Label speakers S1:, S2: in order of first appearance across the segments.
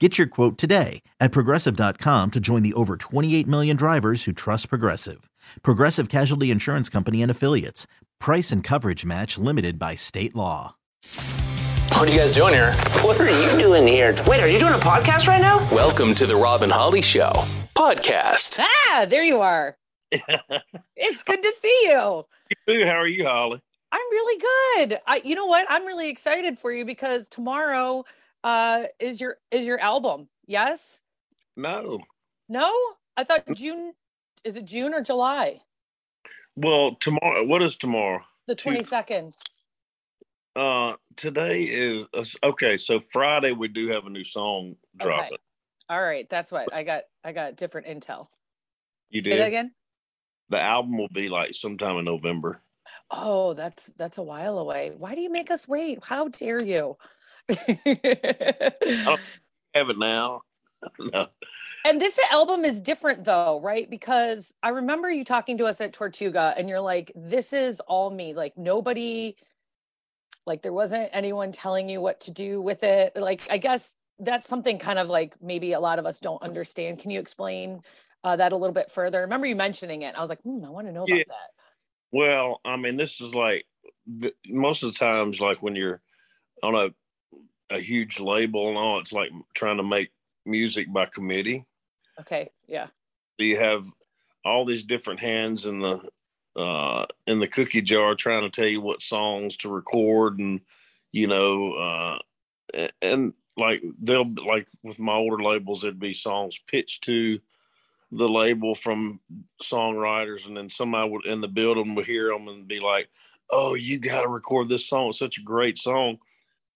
S1: Get your quote today at progressive.com to join the over 28 million drivers who trust Progressive. Progressive Casualty Insurance Company and Affiliates. Price and coverage match limited by state law.
S2: What are you guys doing here?
S3: What are you doing here? Wait, are you doing a podcast right now?
S2: Welcome to the Rob and Holly Show podcast.
S4: Ah, there you are. it's good to see you.
S5: How are you, Holly?
S4: I'm really good. I, you know what? I'm really excited for you because tomorrow uh, is your is your album. Yes.
S5: No.
S4: No, I thought June. Is it June or July?
S5: Well, tomorrow. What is tomorrow?
S4: The twenty second.
S5: Uh, today is uh, okay. So Friday we do have a new song dropping. Okay.
S4: All right, that's what I got. I got different intel.
S5: You
S4: Say
S5: did
S4: that again.
S5: The album will be like sometime in November.
S4: Oh, that's that's a while away. Why do you make us wait? How dare you?
S5: I have it now. no.
S4: And this album is different though, right? Because I remember you talking to us at Tortuga and you're like, this is all me. Like nobody, like there wasn't anyone telling you what to do with it. Like, I guess that's something kind of like maybe a lot of us don't understand. Can you explain uh, that a little bit further? I remember you mentioning it. I was like, hmm, I want to know yeah. about that.
S5: Well, I mean, this is like the, most of the times, like when you're on a a huge label and all. It's like trying to make music by committee.
S4: Okay. Yeah.
S5: So you have all these different hands in the uh in the cookie jar trying to tell you what songs to record and you know uh and, like they'll like with my older labels it'd be songs pitched to the label from songwriters and then somebody would in the building would hear them and be like oh you got to record this song it's such a great song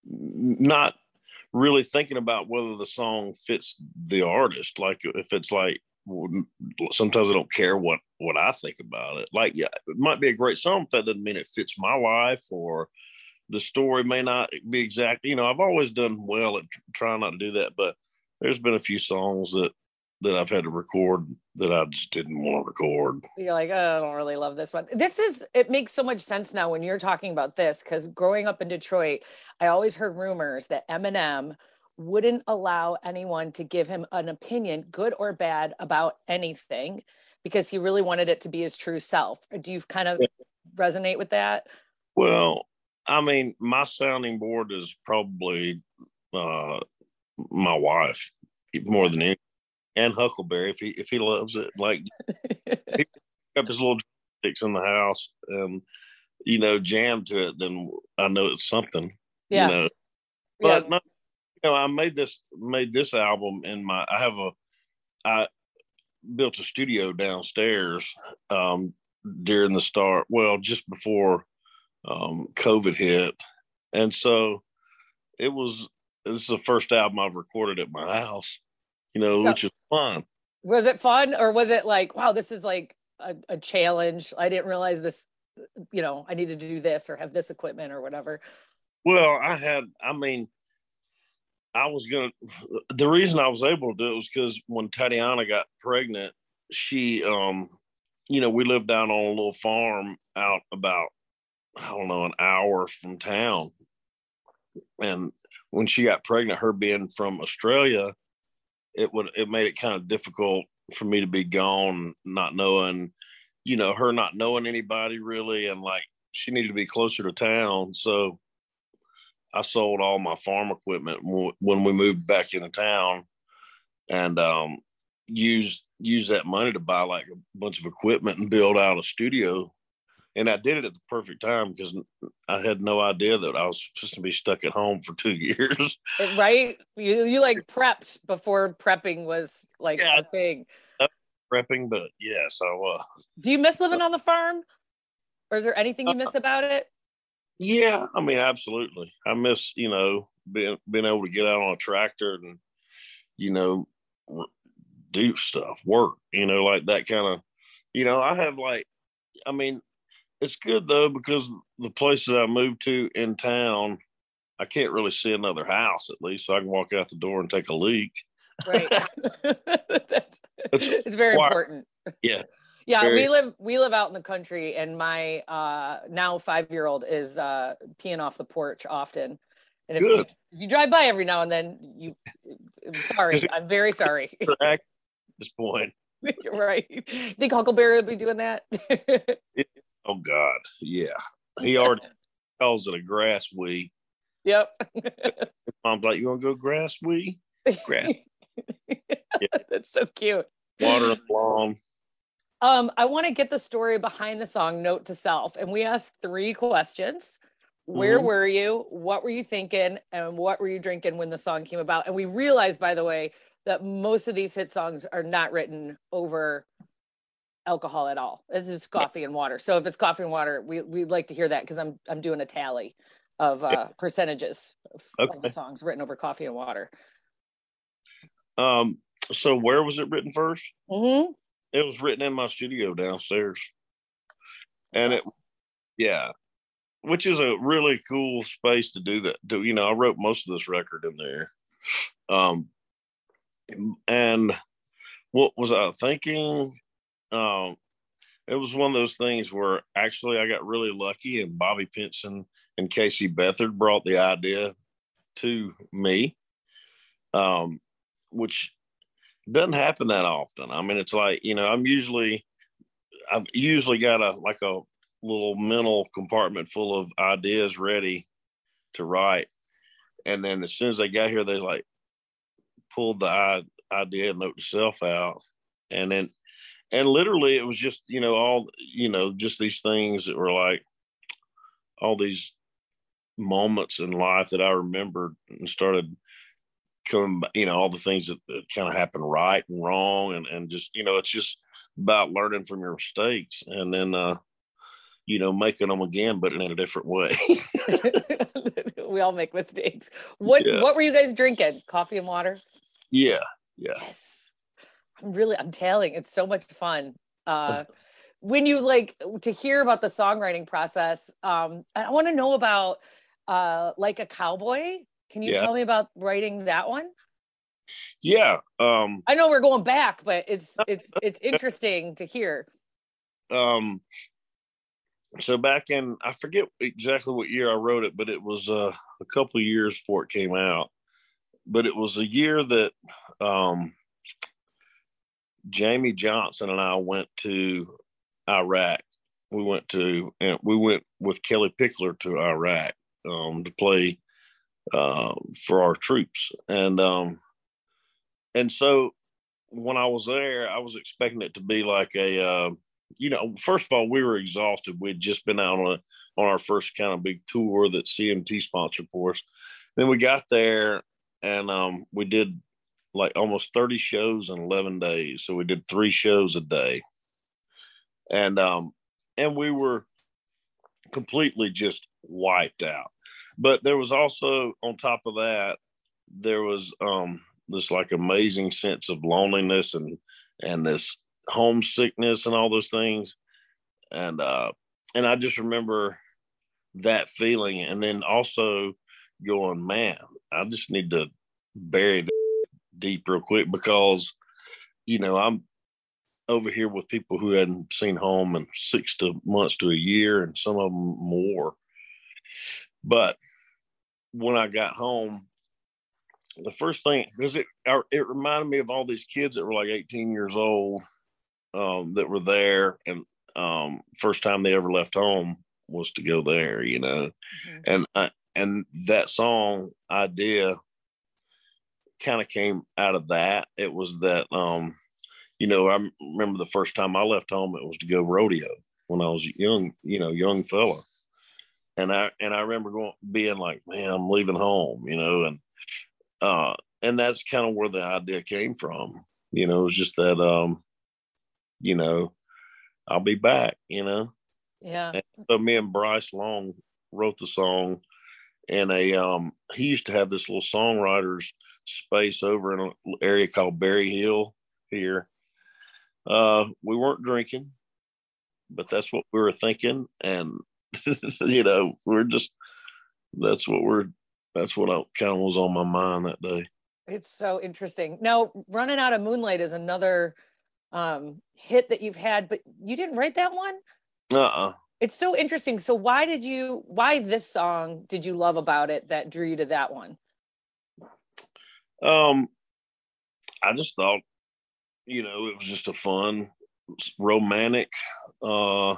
S5: not really thinking about whether the song fits the artist. Like if it's like sometimes I don't care what what I think about it. Like yeah, it might be a great song, but that doesn't mean it fits my life or the story may not be exact. You know, I've always done well at trying not to do that, but there's been a few songs that that I've had to record that I just didn't want to record.
S4: You're like, oh, I don't really love this one. This is, it makes so much sense now when you're talking about this because growing up in Detroit, I always heard rumors that Eminem wouldn't allow anyone to give him an opinion, good or bad, about anything because he really wanted it to be his true self. Do you kind of resonate with that?
S5: Well, I mean, my sounding board is probably uh, my wife more than anything and Huckleberry if he if he loves it. Like he up his little sticks in the house and you know jam to it, then I know it's something.
S4: Yeah.
S5: You know? But yeah. no, you know, I made this made this album in my. I have a. I built a studio downstairs um, during the start. Well, just before um, COVID hit, and so it was. This is the first album I've recorded at my house you know, so, which is fun.
S4: Was it fun or was it like, wow, this is like a, a challenge? I didn't realize this, you know, I needed to do this or have this equipment or whatever.
S5: Well, I had, I mean, I was gonna. The reason I was able to do it was because when Tatiana got pregnant, she, um, you know, we lived down on a little farm out about, I don't know, an hour from town, and when she got pregnant, her being from Australia, it would it made it kind of difficult for me to be gone, not knowing, you know, her not knowing anybody really, and like she needed to be closer to town. So I sold all my farm equipment when we moved back into town, and um, use use that money to buy like a bunch of equipment and build out a studio. And I did it at the perfect time because I had no idea that I was supposed to be stuck at home for two years.
S4: Right? You you like prepped before prepping was like yeah, a thing.
S5: Prepping, but yeah. So, uh,
S4: do you miss living on the farm, or is there anything you miss uh, about it?
S5: Yeah, I mean, absolutely. I miss you know being being able to get out on a tractor and you know do stuff, work, you know, like that kind of, you know, I have like, I mean, it's good though because the places I moved to in town, I can't really see another house at least, so I can walk out the door and take a leak.
S4: Right. That's, it's very quiet. important.
S5: Yeah.
S4: Yeah, very. we live we live out in the country, and my uh, now five year old is uh, peeing off the porch often. And if you, if you, drive by every now and then, you sorry, I'm very sorry.
S5: At this point,
S4: right? Think Huckleberry would be doing that?
S5: Oh God, yeah. He already calls it a grass wee.
S4: Yep.
S5: Mom's like, "You gonna go grass wee?" Grass.
S4: yeah. That's so cute.
S5: Water lawn.
S4: Um, I want to get the story behind the song Note to Self. And we asked three questions. Where mm-hmm. were you? What were you thinking? And what were you drinking when the song came about? And we realized, by the way, that most of these hit songs are not written over alcohol at all. It's just coffee and water. So if it's coffee and water, we we'd like to hear that because I'm I'm doing a tally of uh, percentages of, okay. of the songs written over coffee and water.
S5: Um. So where was it written 1st
S4: mm-hmm.
S5: It was written in my studio downstairs, and it, yeah, which is a really cool space to do that. Do you know? I wrote most of this record in there, um, and what was I thinking? Um, it was one of those things where actually I got really lucky, and Bobby Pinson and Casey Beathard brought the idea to me, um, which doesn't happen that often. I mean, it's like you know, I'm usually I've usually got a like a little mental compartment full of ideas ready to write, and then as soon as they got here, they like pulled the idea note to self out, and then and literally it was just you know all you know just these things that were like all these moments in life that I remembered and started coming, you know, all the things that, that kind of happen right and wrong. And, and just, you know, it's just about learning from your mistakes and then, uh, you know, making them again, but in a different way.
S4: we all make mistakes. What, yeah. what were you guys drinking? Coffee and water?
S5: Yeah. Yeah.
S4: Yes. I'm really, I'm telling, it's so much fun. Uh, when you like to hear about the songwriting process, um, I want to know about uh, like a cowboy can you yeah. tell me about writing that one?
S5: Yeah. Um
S4: I know we're going back, but it's it's it's interesting to hear.
S5: Um so back in I forget exactly what year I wrote it, but it was uh, a couple of years before it came out. But it was a year that um Jamey Johnson and I went to Iraq. We went to and we went with Kellie Pickler to Iraq um, to play uh, for our troops. And um, and so when I was there, I was expecting it to be like a, uh, you know, first of all, we were exhausted. We'd just been out on a, on our first kind of big tour that CMT sponsored for us. Then we got there and um, we did like almost 30 shows in 11 days. So we did three shows a day. And um, and we were completely just wiped out but there was also on top of that there was um this like amazing sense of loneliness and and this homesickness and all those things and uh and i just remember that feeling and then also going man i just need to bury deep real quick because you know i'm over here with people who hadn't seen home in six to months to a year and some of them more but when I got home, the first thing because it it reminded me of all these kids that were like 18 years old um, that were there, and um, first time they ever left home was to go there, you know, mm-hmm. and I, and that song idea kind of came out of that. It was that, um, you know, I remember the first time I left home, it was to go rodeo when I was young, you know, young fella. And I, and I remember going, being like, man, I'm leaving home, you know, and, uh, and that's kind of where the idea came from. You know, it was just that, um, you know, I'll be back, you know?
S4: Yeah.
S5: And so me and Brice Long wrote the song and a, um, he used to have this little songwriters space over in an area called Berry Hill here. Uh, we weren't drinking, but that's what we were thinking. And, you know, we're just, that's what we're, that's what I kind of was on my mind that day.
S4: It's so interesting. Now, running out of moonlight is another um hit that you've had, but you didn't write that one?
S5: Uh-uh.
S4: It's so interesting. So why did you why this song did you love about it that drew you to that one?
S5: Um, I just thought, you know, it was just a fun, romantic uh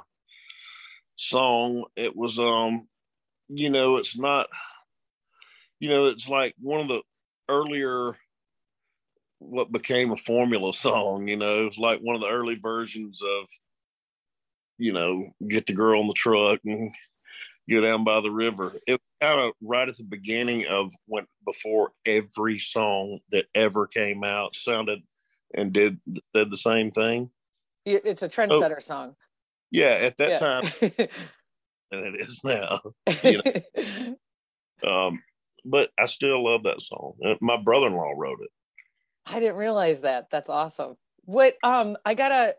S5: song. It was um, you know, it's not, you know, it's like one of the earlier what became a formula song, you know, it's like one of the early versions of, you know, get the girl on the truck and go down by the river. It was kind of right at the beginning of when before every song that ever came out sounded and did said the same thing.
S4: It's a trendsetter oh, song.
S5: Yeah, at that yeah. time, and it is now. You know? um, but I still love that song. Uh, my brother-in-law wrote it.
S4: I didn't realize that. That's awesome. What um I gotta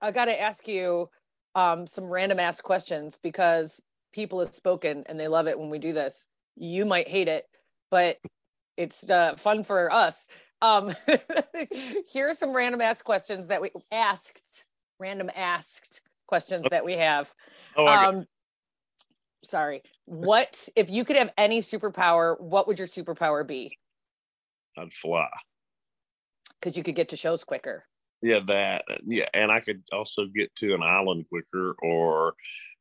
S4: I gotta ask you um some random ass questions because people have spoken and they love it when we do this. You might hate it, but it's uh, fun for us. Um, here are some random ask questions that we asked, random asked questions that we have.
S5: Oh, um,
S4: sorry. What if you could have any superpower? What would your superpower be?
S5: I'd fly
S4: because you could get to shows quicker.
S5: Yeah, that. Uh, yeah, and I could also get to an island quicker, or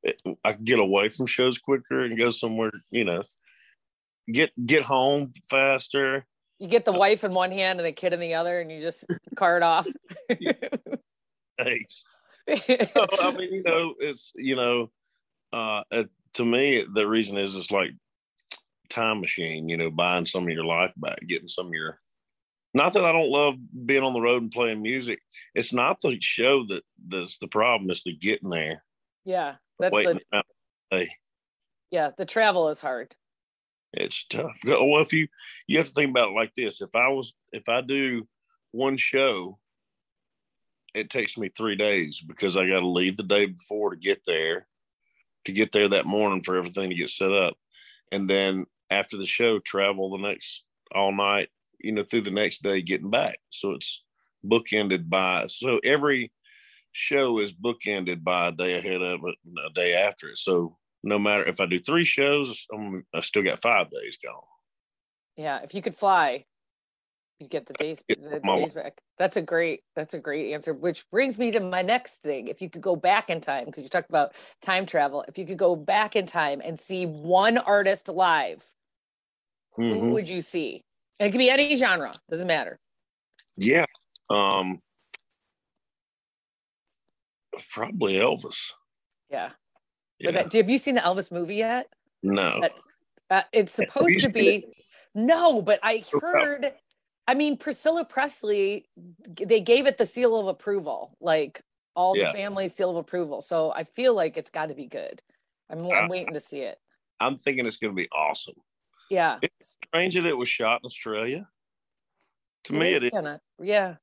S5: eh, I could get away from shows quicker and go somewhere. You know, get get home faster.
S4: You get the uh, wife in one hand and the kid in the other, and you just cart off.
S5: Thanks. so, I mean, you know, it's you know, uh, to me, the reason is it's like time machine. You know, buying some of your life back, getting some of your not that I don't love being on the road and playing music. It's not the show that that's the problem. It's the getting there.
S4: Yeah, that's the. Hey. Yeah, the travel is hard.
S5: It's tough. Well, if you you have to think about it like this: if I was if I do one show, it takes me three days because I got to leave the day before to get there, to get there that morning for everything to get set up, and then after the show, travel the next all night you know, through the next day getting back. So it's bookended by, so every show is bookended by a day ahead of it and a day after it. So no matter if I do three shows, I'm, I still got five days gone.
S4: Yeah. If you could fly, you get the days, the days back. That's a great, that's a great answer, which brings me to my next thing. If you could go back in time, because you talked about time travel, if you could go back in time and see one artist live, who mm-hmm. would you see? It could be any genre, doesn't matter.
S5: Yeah. Um probably Elvis.
S4: Yeah. yeah. That, have you seen the Elvis movie yet?
S5: No.
S4: Uh, it's supposed to be no, but I heard I mean Priscilla Presley they gave it the seal of approval, like all yeah. the family seal of approval. So I feel like it's got to be good. I'm, I'm waiting to see it.
S5: I'm thinking it's going to be awesome.
S4: Yeah.
S5: It's strange that it was shot in Australia. To it me, is it
S4: kinda, is. Yeah.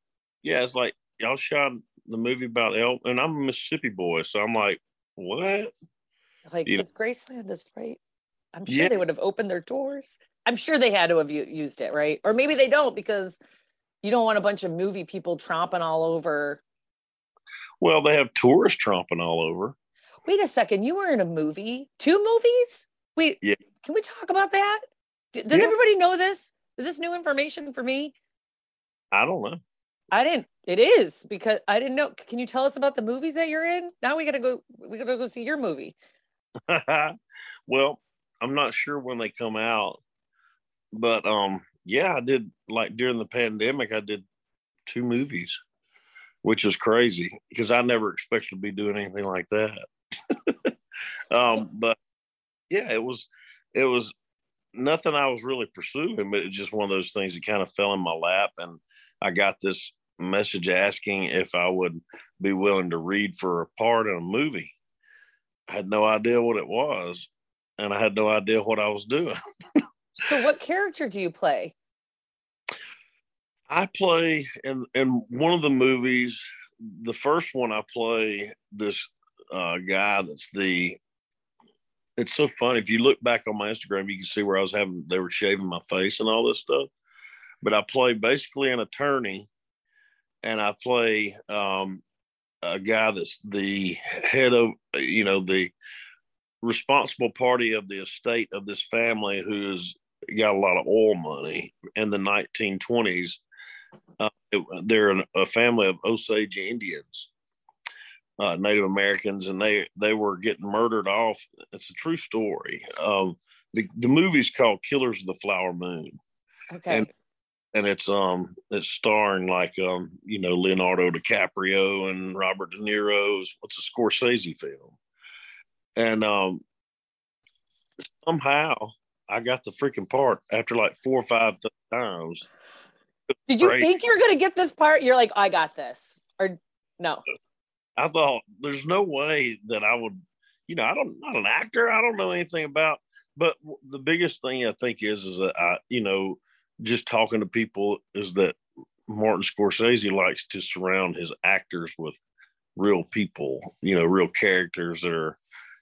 S5: Yeah, it's like y'all shot the movie about El, and I'm a Mississippi boy, so I'm like, what?
S4: Like you with know? Graceland is right. I'm sure yeah. they would have opened their doors. I'm sure they had to have used it, right? Or maybe they don't because you don't want a bunch of movie people tromping all over.
S5: Well, they have tourists tromping all over.
S4: Wait a second, you were in a movie, two movies? Wait, yeah. can we talk about that? Does yeah. everybody know this? Is this new information for me?
S5: I don't know.
S4: I didn't. It is because I didn't know. Can you tell us about the movies that you're in? Now we gotta go. We gotta go see your movie.
S5: well, I'm not sure when they come out, but um, yeah, I did like during the pandemic, I did two movies, which is crazy because I never expected to be doing anything like that. um, but yeah, it was it was nothing I was really pursuing, but it's just one of those things that kind of fell in my lap, and I got this message asking if I would be willing to read for a part in a movie. I had no idea what it was, and I had no idea what I was doing.
S4: so, what character do you play?
S5: I play in in one of the movies. The first one I play this uh, guy that's the. It's so funny if you look back on my Instagram, you can see where I was having they were shaving my face and all this stuff. But I play basically an attorney, and I play um, a guy that's the head of you know the responsible party of the estate of this family who's got a lot of oil money in the 1920s uh, they're a family of Osage Indians, uh, Native Americans, and they they were getting murdered off. It's a true story. Um, the the movie's called Killers of the Flower Moon.
S4: Okay.
S5: And, and it's um it's starring like um you know Leonardo DiCaprio and Robert De Niro. It's a Scorsese film, and um somehow I got the freaking part after like four or five times.
S4: Did you think you were going to get this part? You're like, I got this, or no?
S5: I thought there's no way that I would. You know, I don't not an actor. I don't know anything about. But the biggest thing I think is is that I, you know, just talking to people is that Martin Scorsese likes to surround his actors with real people. You know, real characters that are,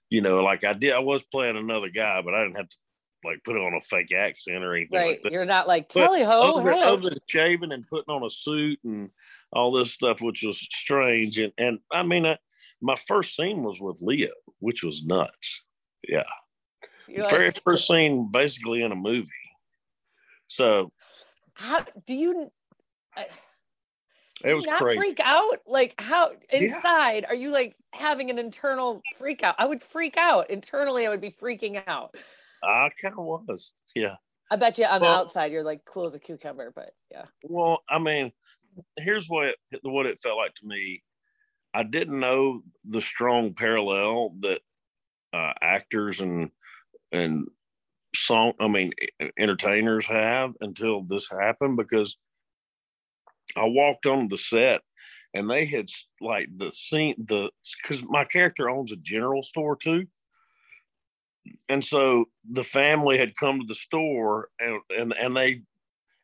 S5: you know, like I did. I was playing another guy, but I didn't have to like put on a fake accent or anything
S4: right.
S5: like that.
S4: You're not like Tally ho.
S5: Other, other than shaving and putting on a suit and all this stuff, which was strange. And and I mean, I, my first scene was with Leo, which was nuts. Yeah, You're very first scene, basically in a movie. So,
S4: how do you?
S5: it was
S4: not
S5: crazy.
S4: freak out like how inside yeah. are you like having an internal freak out i would freak out internally i would be freaking out
S5: I kind of was. Yeah.
S4: I bet you on well, the outside you're like cool as a cucumber, but yeah.
S5: Well, I mean, here's what it, what it felt like to me. I didn't know the strong parallel that uh, actors and and song, I mean, entertainers have until this happened because I walked on the set and they had like the scene the because my character owns a general store too and so the family had come to the store and and, and they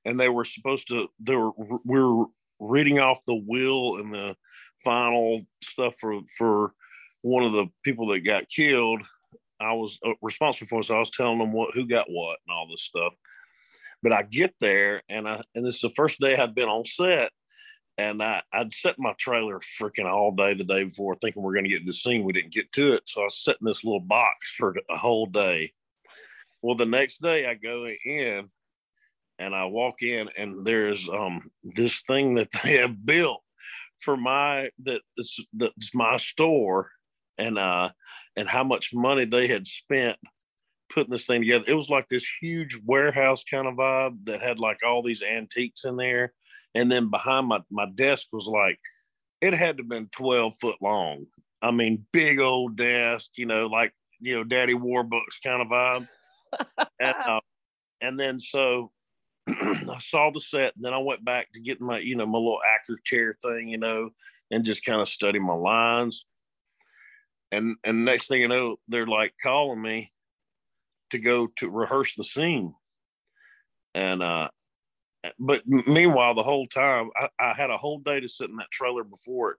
S5: and they were supposed to they were we were reading off the will and the final stuff for for one of the people that got killed i was uh, responsible for so i was telling them what who got what and all this stuff but i get there and i and this is the first day i'd been on set and I, I'd set my trailer freaking all day the day before, thinking we're going to get the scene. We didn't get to it, so I was sitting in this little box for a whole day. Well, the next day I go in, and I walk in, and there's um this thing that they have built for my that's that's my store, and uh and how much money they had spent putting this thing together. It was like this huge warehouse kind of vibe that had like all these antiques in there and then behind my, my desk was like, it had to have been 12 foot long. I mean, big old desk, you know, like, you know, Daddy Warbucks kind of vibe. and, uh, and then so I saw the set, and then I went back to get my, you know, my little actor chair thing, you know, and just kind of study my lines. And and next thing you know, they're like calling me to go to rehearse the scene. And uh but meanwhile, the whole time I, I, had a whole day to sit in that trailer before it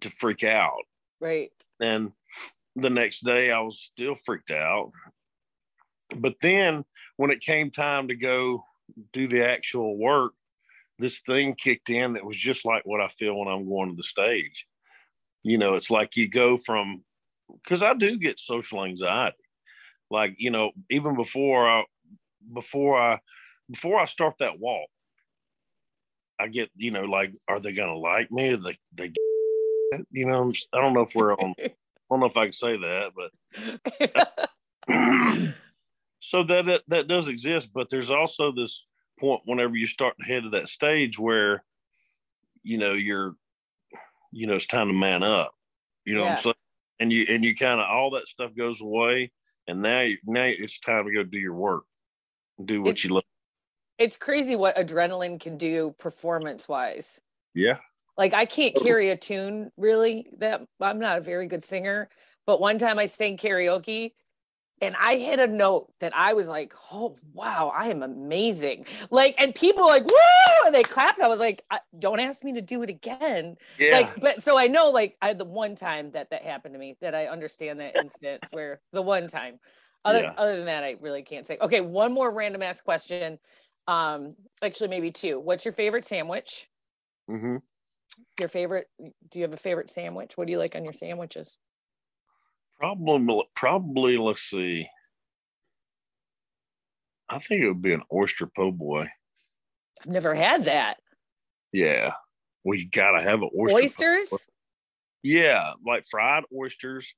S5: to freak out.
S4: Right.
S5: And the next day I was still freaked out. But then when it came time to go do the actual work, this thing kicked in that was just like what I feel when I'm going to the stage. You know, it's like you go from because I do get social anxiety. Like, you know, even before I before I before I start that walk, I get, you know, like, are they going to like me? Are they, they, you know, I don't know if we're on, I don't know if I can say that, but so that, that, that does exist. But there's also this point whenever you start to head to that stage where, you know, you're, you know, it's time to man up. You know what I'm saying? And you and you kind of all that stuff goes away, and now you, now it's time to go do your work, do what
S4: It's-
S5: you love.
S4: It's crazy what adrenaline can do performance wise.
S5: Yeah,
S4: Like I can't carry a tune really. That I'm not a very good singer, but one time I sang karaoke and I hit a note that I was like, "Oh wow, I am amazing!" Like, and people like, "Woo!" and they clapped. I was like, I, "Don't ask me to do it again."
S5: yeah.
S4: Like, but so I know, like, I the one time that that happened to me that I understand that instance where the one time. Other
S5: Yeah.
S4: other than that, I really can't say. Okay, one more random ass question. Um, actually, maybe two. What's your favorite sandwich?
S5: Mm-hmm.
S4: Your favorite? Do you have a favorite sandwich? What do you like on your sandwiches?
S5: Probably, probably. Let's see. I think it would be an oyster po' boy.
S4: I've never had that.
S5: Yeah, well, you gotta have an oyster. po' boy.
S4: Oysters?
S5: Yeah, like fried oysters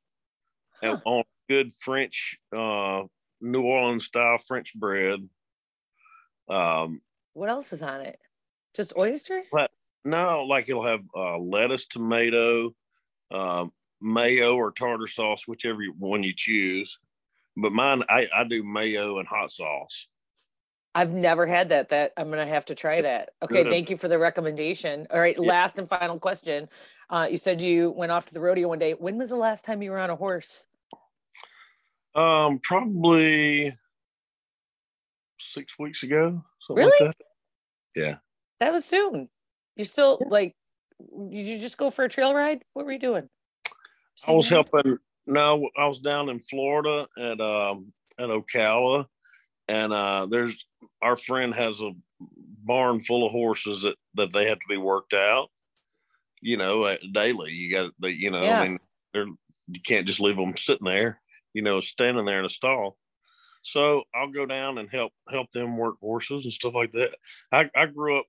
S5: and on good French, uh, New Orleans style French bread. Um,
S4: What else is on it? Just oysters?
S5: What? no, like it'll have uh, lettuce, tomato, um, mayo, or tartar sauce, whichever one you choose. But mine, I, I do mayo and hot sauce.
S4: I've never had that. That I'm gonna have to try that. Okay,
S5: Good.
S4: thank you for the recommendation. All right,
S5: Yeah.
S4: last and final question. Uh, you said you went off to the rodeo one day. When was the last time you were on a horse?
S5: Um, probably six weeks ago. Something
S4: Really?
S5: Like that.
S4: That was soon. You still like? Did you just go for a trail ride? What were you doing?
S5: I was helping. No, I was down in Florida at um at Ocala, and uh there's our friend has a barn full of horses that that they have to be worked out. You know, uh, daily. You got the you know.
S4: Yeah.
S5: I mean, they're you can't just leave them sitting there. You know, standing there in a stall. So I'll go down and help help them work horses and stuff like that. I I grew up.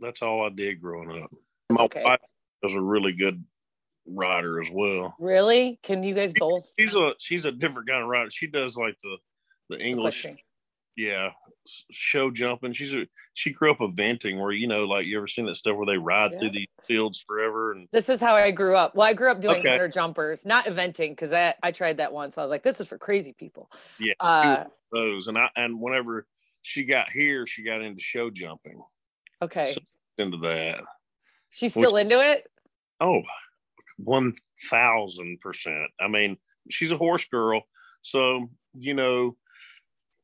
S5: That's all I did growing up.
S4: That's
S5: My
S4: okay.
S5: wife was a really good rider as well.
S4: Really? Can you guys both?
S5: She's a she's a different kind of rider. She does like the the English,
S4: Equestrian.
S5: yeah, show jumping. She's a she grew up eventing where you know like you ever seen that stuff where they ride through
S4: Yeah.
S5: these fields forever and
S4: This is how I grew up. Well, I grew up doing
S5: Okay.
S4: hunter jumpers, not eventing, because that I tried that once. I was like, this is for crazy people.
S5: yeah
S4: Uh,
S5: those and I and whenever she got here she got into show jumping
S4: okay.
S5: So- into that.
S4: She's still into it?
S5: Oh, one thousand percent. I mean, she's a horse girl, so you know,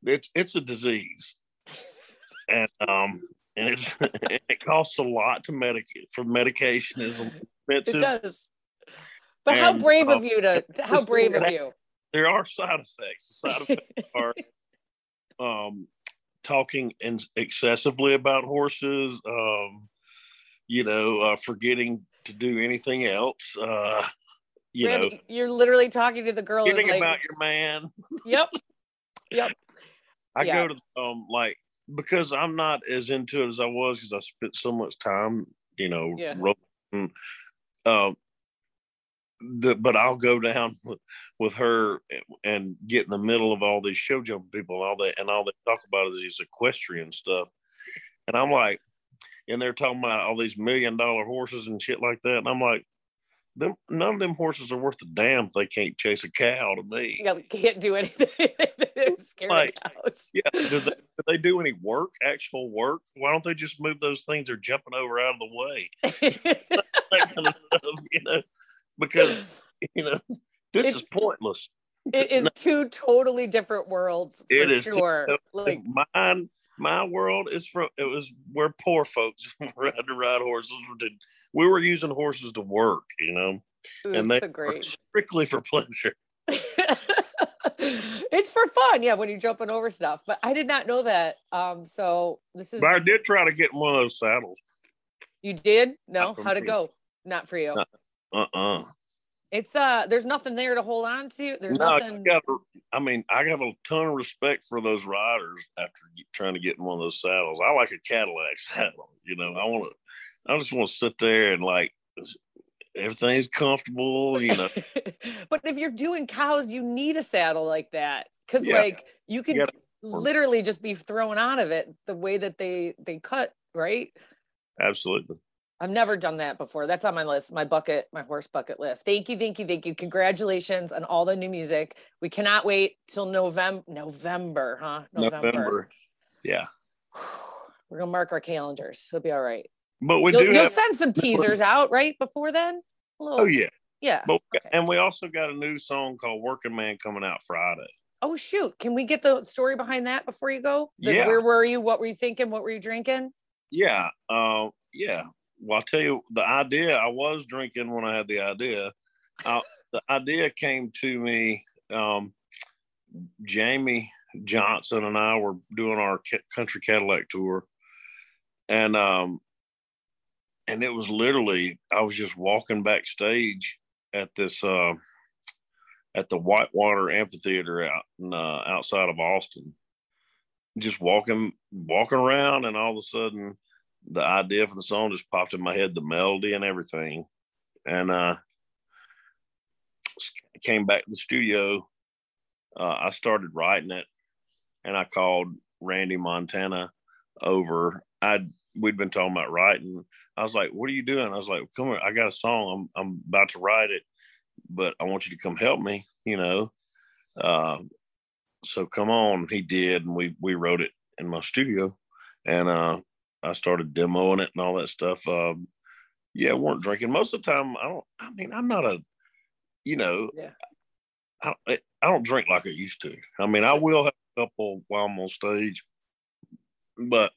S5: it's it's a disease, and um, and it's it costs a lot to medicate for medication is expensive.
S4: It does. But how brave
S5: uh,
S4: of you to how brave of you.
S5: There are side effects. The side effects are um, talking in excessively about horses. Um, you know, uh, forgetting to do anything else. Uh, you know,
S4: you're literally talking to the girl who's
S5: forgetting
S4: like,
S5: about your man.
S4: Yep. Yep.
S5: I
S4: Yeah.
S5: go to um like because I'm not as into it as I was because I spent so much time, you know,
S4: Yeah.
S5: roping. Um, the, but I'll go down with, with her and get in the middle of all these show jumping people and all that, and all they talk about is these equestrian stuff, and I'm like, and they're talking about all these million dollar horses and shit like that, and I'm like. Them, none of them horses are worth a damn if they can't chase a cow to me.
S4: Yeah, can't do anything. they're Scared
S5: Like,
S4: of cows.
S5: Yeah, do they, do they do any work, actual work? Why don't they just move those things they're jumping over out of the way? That kind of stuff, you know, because you know this is pointless.
S4: it is two totally different worlds for
S5: It is
S4: sure.
S5: Like mine, my world is from it was where poor folks had to ride horses. We were using horses to work, you know, and they
S4: so
S5: were
S4: great.
S5: strictly for pleasure.
S4: it's for fun, yeah, when you're jumping over stuff. But I did not know that. Um, so this is
S5: But I did try to get one of those saddles.
S4: you did? No, how'd it go? Not for you.
S5: Uh uh
S4: It's uh there's nothing there to hold on to. There's
S5: No,
S4: nothing
S5: got. I mean, I got a ton of respect for those riders after trying to get in one of those saddles. I like a Cadillac saddle. You know, I want to. I just want to sit there and like everything's comfortable. You know,
S4: but if you're doing cows, you need a saddle like that. Cause
S5: Yeah.
S4: like you can
S5: gotta-
S4: literally just be thrown out of it the way that they they cut, right?
S5: Absolutely.
S4: I've never done that before. That's on my list, my bucket, my horse bucket list. Thank you, thank you, thank you. Congratulations on all the new music. We cannot wait till November. November, huh?
S5: November. Yeah.
S4: We're gonna mark our calendars. It'll be all right.
S5: But we
S4: You'll,
S5: do
S4: you'll
S5: have,
S4: send some teasers out right before then. Little-
S5: oh yeah.
S4: yeah.
S5: But
S4: Okay.
S5: and we also got a new song called Working Man coming out Friday.
S4: Oh shoot! Can we get the story behind that before you go? The-
S5: Yeah.
S4: Where were you? What were you thinking? What were you drinking?
S5: Yeah. Uh, yeah. Well, I'll tell you the idea. I was drinking when I had the idea. The idea came to me. Um, Jamey Johnson and I were doing our country Cadillac tour, and um, and it was literally I was just walking backstage at this uh, at the Whitewater Amphitheater out in, uh, outside of Austin, just walking walking around, and all of a sudden the idea for the song just popped in my head, the melody and everything, and uh, came back to the studio. Uh, I started writing it, and I called Randy Montana over. I we'd been talking about writing. I was like, "What are you doing?" I was like, "Come here, I got a song. I'm I'm about to write it, but I want you to come help me." You know, uh, so come on. He did, and we we wrote it in my studio, and uh, I started demoing it and all that stuff. Um, yeah, weren't drinking most of the time. I don't. I mean, I'm not a, you know,
S4: Yeah.
S5: I don't, I don't drink like I used to. I mean, I will have a couple while I'm on stage, but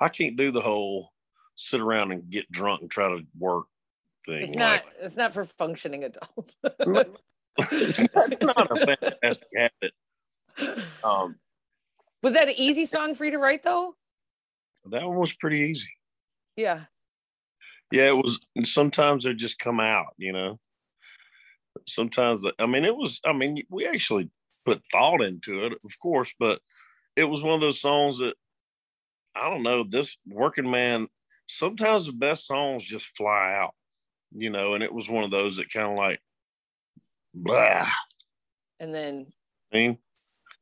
S5: I can't do the whole sit around and get drunk and try to work thing.
S4: It's not. It's not for functioning adults.
S5: It's not a fantastic habit. Um,
S4: Was that an easy song for you to write though?
S5: That one was pretty easy.
S4: Yeah.
S5: Yeah, it was. And sometimes they just come out, you know. Sometimes, I mean, it was. I mean, we actually put thought into it, of course, but it was one of those songs that I don't know. This working man. Sometimes the best songs just fly out, you know. And it was one of those that kind of like, blah.
S4: And then
S5: I mean,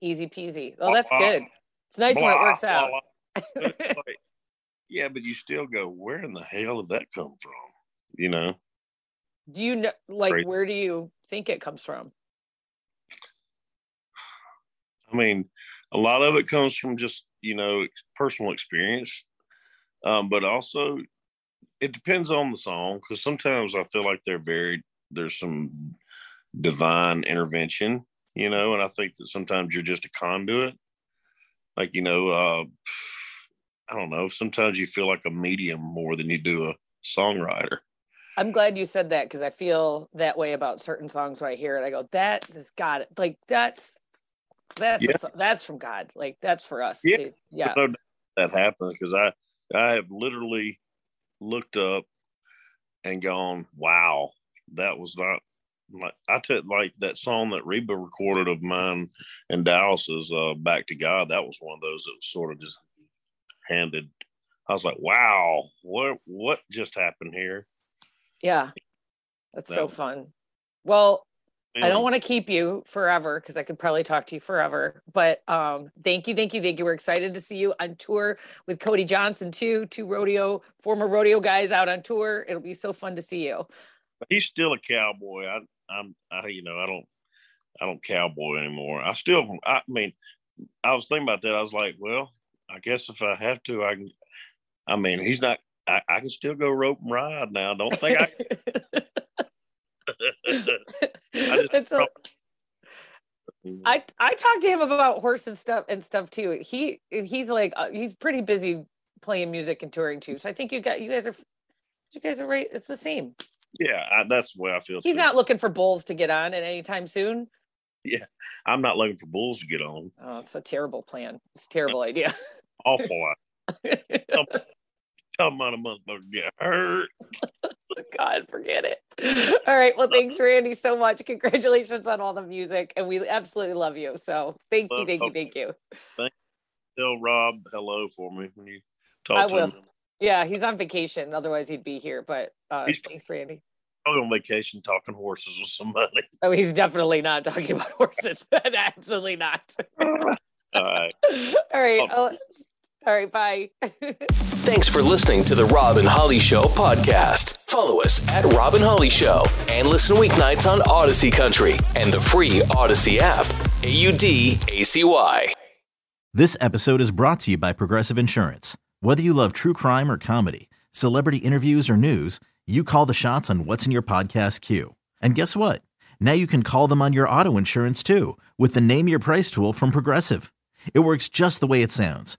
S4: easy peasy. Oh, that's good. It's nice when it
S5: blah,
S4: works
S5: blah,
S4: out.
S5: Blah. But it's like, yeah, but you still go, where in the hell did that come from? You know.
S4: Do you know, like,
S5: Great.
S4: where do you think it comes from?
S5: I mean, a lot of it comes from just you know personal experience, um, but also it depends on the song because sometimes I feel like they're very there's some divine intervention, you know, and I think that sometimes you're just a conduit. Like you know, uh, I don't know. Sometimes you feel like a medium more than you do a songwriter.
S4: I'm glad you said that because I feel that way about certain songs when I hear it. I go, that got it. Like that's that's
S5: Yeah.
S4: so- that's from God. Like that's for us.
S5: Yeah.
S4: to- yeah.
S5: no that happened because I I have literally looked up and gone, wow, that was not like I took like that song that Reba recorded of mine and Dallas's uh Back to God. That was one of those that was sort of just handed. I was like, wow, what what just happened here?
S4: Yeah. That's
S5: That
S4: so fun. Well, I don't want to keep you forever because I could probably talk to you forever. But um, thank you, thank you, thank you. We're excited to see you on tour with Cody Johnson too. Two rodeo, former rodeo guys out on tour. It'll be so fun to see you.
S5: he's still a cowboy. I, I'm, I, you know, I don't, I don't cowboy anymore. I still, I mean, I was thinking about that. I was like, well, I guess if I have to, I can. I mean, he's not. I, I can still go rope and ride now. Don't think I. just-
S4: It's a- I I talked to him about horses stuff and stuff too. He he's like uh, he's pretty busy playing music and touring too. So I think you got you guys are you guys are right. It's the same.
S5: yeah, I, that's the way I feel.
S4: He's
S5: too.
S4: not looking for bulls to get on at any time soon.
S5: Yeah, I'm not looking for bulls to get on.
S4: Oh, it's a terrible plan. It's a terrible idea.
S5: Awful. Lot. some, some amount of motherfuckers get hurt.
S4: God, forget it. All right. Well, thanks, Randy, so much. Congratulations on all the music, and we absolutely love you. So thank you,
S5: Love-
S4: thank you, thank you.
S5: Tell Rob hello for me when you talk
S4: I
S5: to
S4: will.
S5: him.
S4: Yeah, he's on vacation. Otherwise, he'd be here. But uh,
S5: He's-
S4: thanks, Randy.
S5: Probably on vacation talking horses with somebody.
S4: Oh, he's definitely not talking about horses. Absolutely not.
S5: All right.
S4: All right. I'll- all right. Bye.
S2: Thanks for listening to the Rob and Holly Show podcast. Follow us at Rob and Holly Show and listen weeknights on Audacy Country and the free Audacy app. A U D A C Y.
S1: This episode is brought to you by Progressive Insurance. Whether you love true crime or comedy, celebrity interviews or news, you call the shots on what's in your podcast queue. And guess what? Now you can call them on your auto insurance too with the Name Your Price tool from Progressive. It works just the way it sounds.